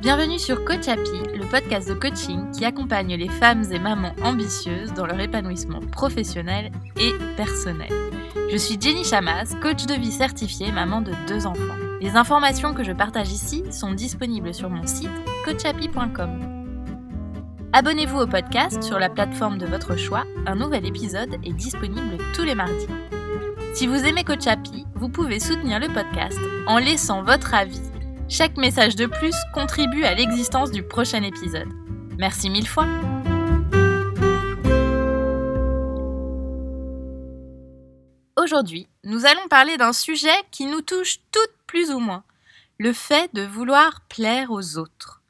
Bienvenue sur Coach Happy, le podcast de coaching qui accompagne les femmes et mamans ambitieuses dans leur épanouissement professionnel et personnel. Je suis Jenny Chamas, coach de vie certifiée, maman de deux enfants. Les informations que je partage ici sont disponibles sur mon site coachappy.com. Abonnez-vous au podcast sur la plateforme de votre choix, un nouvel épisode est disponible tous les mardis. Si vous aimez Coach Happy, vous pouvez soutenir le podcast en laissant votre avis. Chaque message de plus contribue à l'existence du prochain épisode. Merci mille fois. Aujourd'hui, nous allons parler d'un sujet qui nous touche toutes plus ou moins, le fait de vouloir plaire aux autres.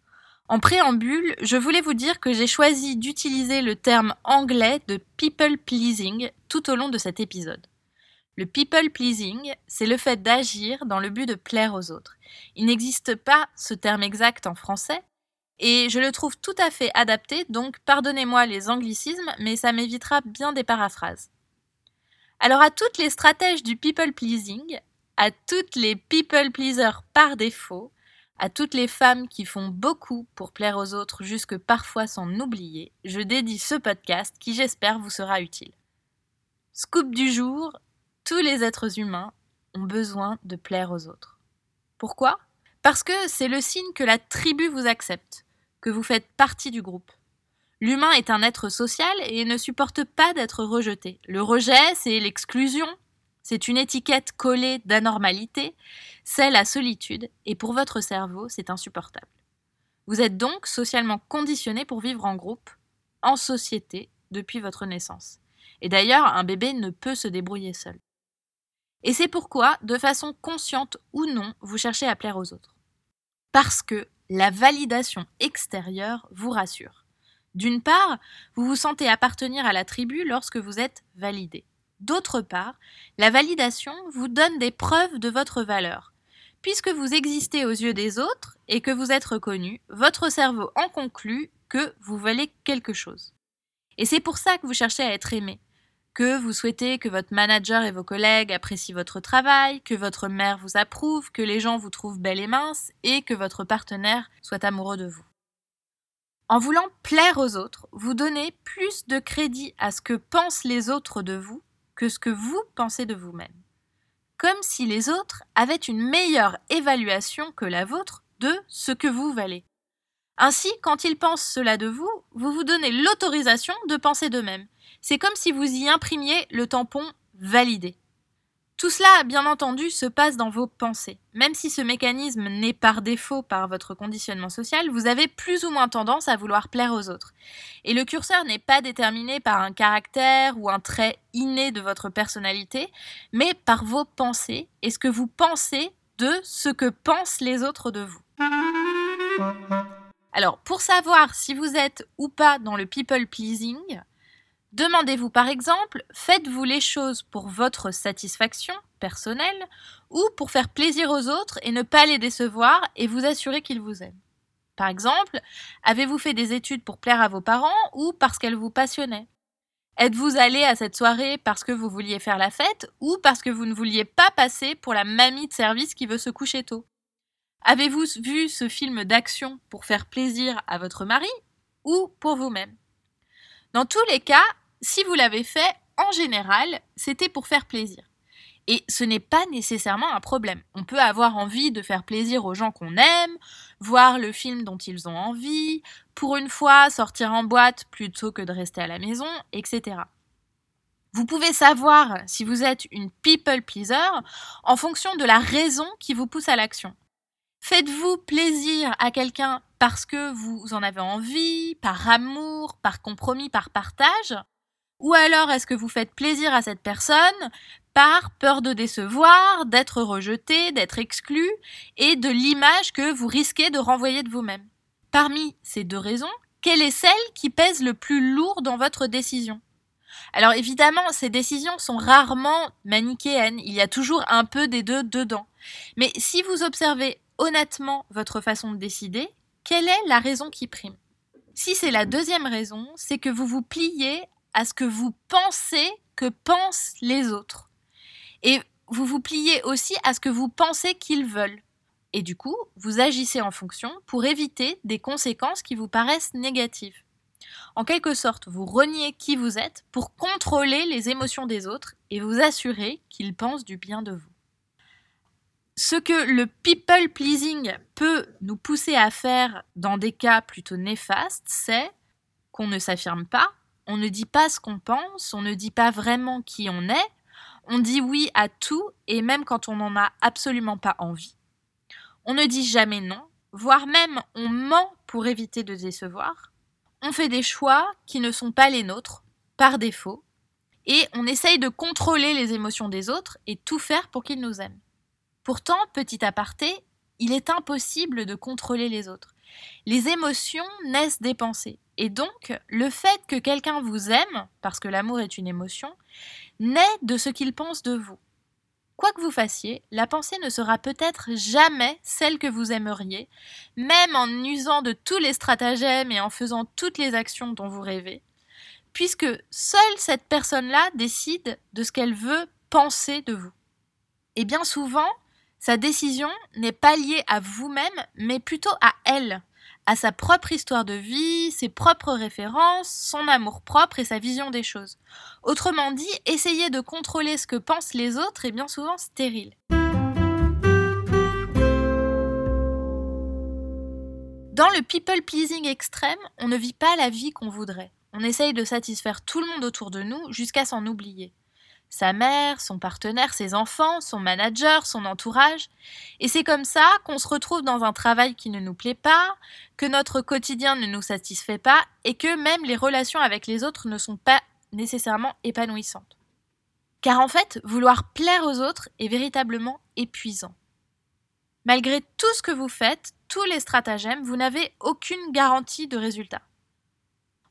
En préambule, je voulais vous dire que j'ai choisi d'utiliser le terme anglais de people pleasing tout au long de cet épisode. Le people pleasing, c'est le fait d'agir dans le but de plaire aux autres. Il n'existe pas ce terme exact en français, et je le trouve tout à fait adapté, donc pardonnez-moi les anglicismes, mais ça m'évitera bien des paraphrases. Alors à toutes les stratèges du people pleasing, à toutes les people pleasers par défaut, à toutes les femmes qui font beaucoup pour plaire aux autres jusque parfois s'en oublier, je dédie ce podcast qui j'espère vous sera utile. Scoop du jour, tous les êtres humains ont besoin de plaire aux autres. Pourquoi? Parce que c'est le signe que la tribu vous accepte, que vous faites partie du groupe. L'humain est un être social et ne supporte pas d'être rejeté. Le rejet, c'est l'exclusion, c'est une étiquette collée d'anormalité, c'est la solitude, et pour votre cerveau, c'est insupportable. Vous êtes donc socialement conditionné pour vivre en groupe, en société, depuis votre naissance. Et d'ailleurs, un bébé ne peut se débrouiller seul. Et c'est pourquoi, de façon consciente ou non, vous cherchez à plaire aux autres. Parce que la validation extérieure vous rassure. D'une part, vous vous sentez appartenir à la tribu lorsque vous êtes validé. D'autre part, la validation vous donne des preuves de votre valeur. Puisque vous existez aux yeux des autres et que vous êtes reconnu, votre cerveau en conclut que vous valez quelque chose. Et c'est pour ça que vous cherchez à être aimé, que vous souhaitez que votre manager et vos collègues apprécient votre travail, que votre mère vous approuve, que les gens vous trouvent belle et mince, et que votre partenaire soit amoureux de vous. En voulant plaire aux autres, vous donnez plus de crédit à ce que pensent les autres de vous que ce que vous pensez de vous-même. Comme si les autres avaient une meilleure évaluation que la vôtre de ce que vous valez. Ainsi, quand ils pensent cela de vous, vous vous donnez l'autorisation de penser de même. C'est comme si vous y imprimiez le tampon validé. Tout cela, bien entendu, se passe dans vos pensées. Même si ce mécanisme n'est par défaut par votre conditionnement social, vous avez plus ou moins tendance à vouloir plaire aux autres. Et le curseur n'est pas déterminé par un caractère ou un trait inné de votre personnalité, mais par vos pensées et ce que vous pensez de ce que pensent les autres de vous. Alors, pour savoir si vous êtes ou pas dans le people pleasing, Demandez-vous par exemple, faites-vous les choses pour votre satisfaction personnelle ou pour faire plaisir aux autres et ne pas les décevoir et vous assurer qu'ils vous aiment. Par exemple, avez-vous fait des études pour plaire à vos parents ou parce qu'elles vous passionnaient? Êtes-vous allé à cette soirée parce que vous vouliez faire la fête ou parce que vous ne vouliez pas passer pour la mamie de service qui veut se coucher tôt? Avez-vous vu ce film d'action pour faire plaisir à votre mari ou pour vous-même? Dans tous les cas, si vous l'avez fait, en général, c'était pour faire plaisir. Et ce n'est pas nécessairement un problème. On peut avoir envie de faire plaisir aux gens qu'on aime, voir le film dont ils ont envie, pour une fois sortir en boîte plutôt que de rester à la maison, etc. Vous pouvez savoir si vous êtes une people pleaser en fonction de la raison qui vous pousse à l'action. Faites-vous plaisir à quelqu'un parce que vous en avez envie, par amour, par compromis, par partage ou alors est-ce que vous faites plaisir à cette personne par peur de décevoir, d'être rejeté, d'être exclu et de l'image que vous risquez de renvoyer de vous-même? Parmi ces deux raisons, quelle est celle qui pèse le plus lourd dans votre décision? Alors évidemment, ces décisions sont rarement manichéennes, il y a toujours un peu des deux dedans. Mais si vous observez honnêtement votre façon de décider, quelle est la raison qui prime? Si c'est la deuxième raison, c'est que vous vous pliez à ce que vous pensez que pensent les autres. Et vous vous pliez aussi à ce que vous pensez qu'ils veulent. Et du coup, vous agissez en fonction pour éviter des conséquences qui vous paraissent négatives. En quelque sorte, vous reniez qui vous êtes pour contrôler les émotions des autres et vous assurer qu'ils pensent du bien de vous. Ce que le people pleasing peut nous pousser à faire dans des cas plutôt néfastes, c'est qu'on ne s'affirme pas, on ne dit pas ce qu'on pense, on ne dit pas vraiment qui on est, on dit oui à tout et même quand on n'en a absolument pas envie. On ne dit jamais non, voire même on ment pour éviter de décevoir. On fait des choix qui ne sont pas les nôtres, par défaut, et on essaye de contrôler les émotions des autres et tout faire pour qu'ils nous aiment. Pourtant, petit aparté, il est impossible de contrôler les autres. Les émotions naissent des pensées. Et donc, le fait que quelqu'un vous aime, parce que l'amour est une émotion, naît de ce qu'il pense de vous. Quoi que vous fassiez, la pensée ne sera peut-être jamais celle que vous aimeriez, même en usant de tous les stratagèmes et en faisant toutes les actions dont vous rêvez, puisque seule cette personne-là décide de ce qu'elle veut penser de vous. Et bien souvent, sa décision n'est pas liée à vous-même, mais plutôt à elle, à sa propre histoire de vie, ses propres références, son amour-propre et sa vision des choses. Autrement dit, essayer de contrôler ce que pensent les autres est bien souvent stérile. Dans le people pleasing extrême, on ne vit pas la vie qu'on voudrait. On essaye de satisfaire tout le monde autour de nous jusqu'à s'en oublier sa mère, son partenaire, ses enfants, son manager, son entourage. Et c'est comme ça qu'on se retrouve dans un travail qui ne nous plaît pas, que notre quotidien ne nous satisfait pas et que même les relations avec les autres ne sont pas nécessairement épanouissantes. Car en fait, vouloir plaire aux autres est véritablement épuisant. Malgré tout ce que vous faites, tous les stratagèmes, vous n'avez aucune garantie de résultat.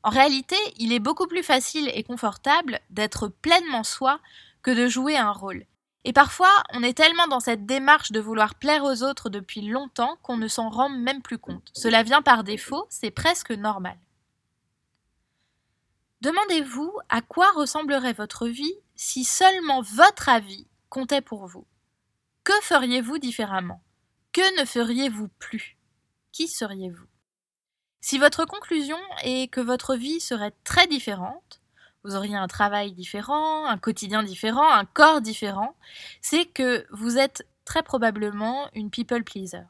En réalité, il est beaucoup plus facile et confortable d'être pleinement soi que de jouer un rôle. Et parfois, on est tellement dans cette démarche de vouloir plaire aux autres depuis longtemps qu'on ne s'en rend même plus compte. Cela vient par défaut, c'est presque normal. Demandez-vous à quoi ressemblerait votre vie si seulement votre avis comptait pour vous. Que feriez-vous différemment? Que ne feriez-vous plus? Qui seriez-vous? Si votre conclusion est que votre vie serait très différente, vous auriez un travail différent, un quotidien différent, un corps différent, c'est que vous êtes très probablement une people pleaser.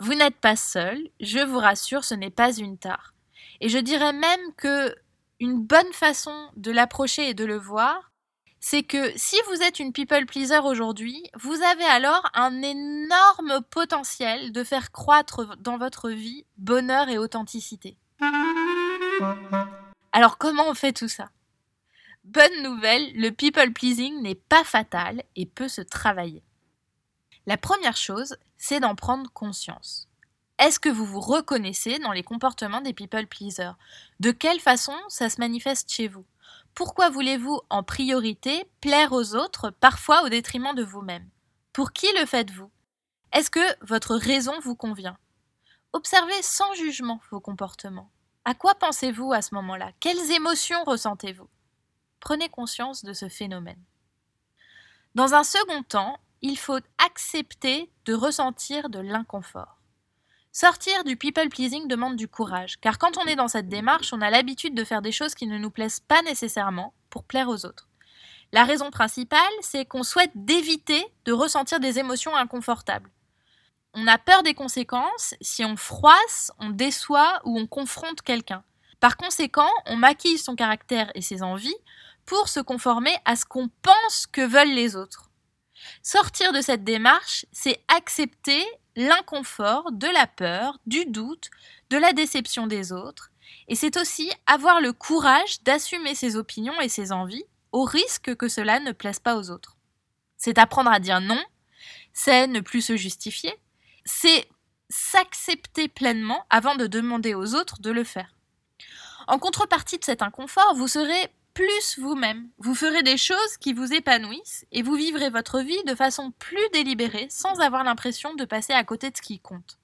Vous n'êtes pas seul, je vous rassure, ce n'est pas une tare. Et je dirais même que une bonne façon de l'approcher et de le voir, c'est que si vous êtes une people pleaser aujourd'hui, vous avez alors un énorme potentiel de faire croître dans votre vie bonheur et authenticité. Alors comment on fait tout ça? Bonne nouvelle, le people pleasing n'est pas fatal et peut se travailler. La première chose, c'est d'en prendre conscience. Est-ce que vous vous reconnaissez dans les comportements des people pleasers? De quelle façon ça se manifeste chez vous? Pourquoi voulez-vous en priorité plaire aux autres, parfois au détriment de vous-même? Pour qui le faites-vous? Est-ce que votre raison vous convient? Observez sans jugement vos comportements. À quoi pensez-vous à ce moment-là? Quelles émotions ressentez-vous? Prenez conscience de ce phénomène. Dans un second temps, il faut accepter de ressentir de l'inconfort. Sortir du people pleasing demande du courage, car quand on est dans cette démarche, on a l'habitude de faire des choses qui ne nous plaisent pas nécessairement pour plaire aux autres. La raison principale, c'est qu'on souhaite d'éviter de ressentir des émotions inconfortables. On a peur des conséquences si on froisse, on déçoit ou on confronte quelqu'un. Par conséquent, on maquille son caractère et ses envies pour se conformer à ce qu'on pense que veulent les autres. Sortir de cette démarche, c'est accepter l'inconfort, de la peur, du doute, de la déception des autres, et c'est aussi avoir le courage d'assumer ses opinions et ses envies, au risque que cela ne plaise pas aux autres. C'est apprendre à dire non, c'est ne plus se justifier, c'est s'accepter pleinement avant de demander aux autres de le faire. En contrepartie de cet inconfort, vous serez plus vous-même. Vous ferez des choses qui vous épanouissent et vous vivrez votre vie de façon plus délibérée sans avoir l'impression de passer à côté de ce qui compte.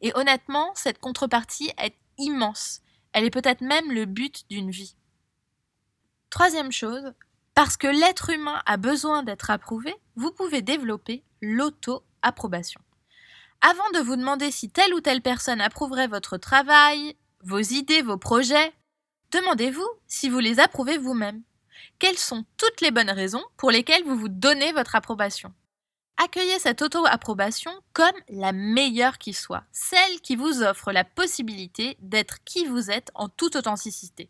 Et honnêtement, cette contrepartie est immense. Elle est peut-être même le but d'une vie. Troisième chose, parce que l'être humain a besoin d'être approuvé, vous pouvez développer l'auto-approbation. Avant de vous demander si telle ou telle personne approuverait votre travail, vos idées, vos projets, demandez-vous si vous les approuvez vous-même. Quelles sont toutes les bonnes raisons pour lesquelles vous vous donnez votre approbation? Accueillez cette auto-approbation comme la meilleure qui soit, celle qui vous offre la possibilité d'être qui vous êtes en toute authenticité.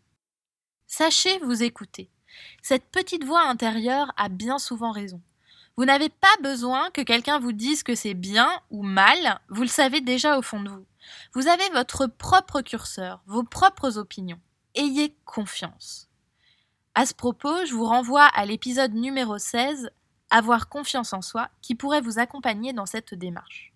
Sachez vous écouter. Cette petite voix intérieure a bien souvent raison. Vous n'avez pas besoin que quelqu'un vous dise que c'est bien ou mal, vous le savez déjà au fond de vous. Vous avez votre propre curseur, vos propres opinions. Ayez confiance. À ce propos, je vous renvoie à l'épisode numéro 16, Avoir confiance en soi, qui pourrait vous accompagner dans cette démarche.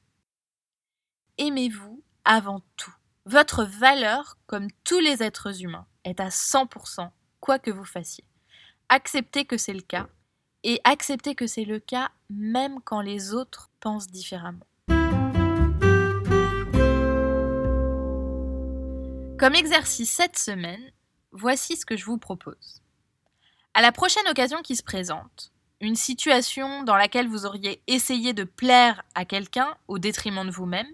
Aimez-vous avant tout. Votre valeur, comme tous les êtres humains, est à 100%, quoi que vous fassiez. Acceptez que c'est le cas, et acceptez que c'est le cas même quand les autres pensent différemment. Comme exercice cette semaine, voici ce que je vous propose. À la prochaine occasion qui se présente, une situation dans laquelle vous auriez essayé de plaire à quelqu'un au détriment de vous-même,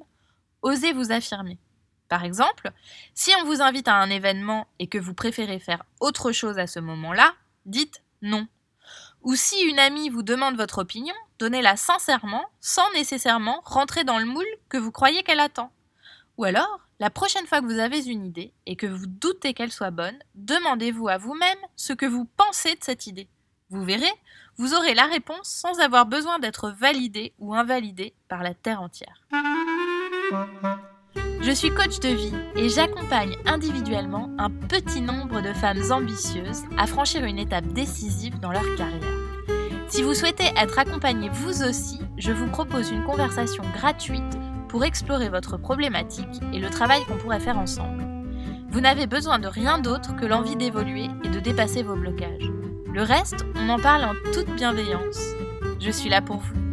osez vous affirmer. Par exemple, si on vous invite à un événement et que vous préférez faire autre chose à ce moment-là, dites non. Ou si une amie vous demande votre opinion, donnez-la sincèrement, sans nécessairement rentrer dans le moule que vous croyez qu'elle attend. Ou alors, la prochaine fois que vous avez une idée et que vous doutez qu'elle soit bonne, demandez-vous à vous-même ce que vous pensez de cette idée. Vous verrez, vous aurez la réponse sans avoir besoin d'être validé ou invalidé par la Terre entière. Je suis coach de vie et j'accompagne individuellement un petit nombre de femmes ambitieuses à franchir une étape décisive dans leur carrière. Si vous souhaitez être accompagné vous aussi, je vous propose une conversation gratuite pour explorer votre problématique et le travail qu'on pourrait faire ensemble. Vous n'avez besoin de rien d'autre que l'envie d'évoluer et de dépasser vos blocages. Le reste, on en parle en toute bienveillance. Je suis là pour vous.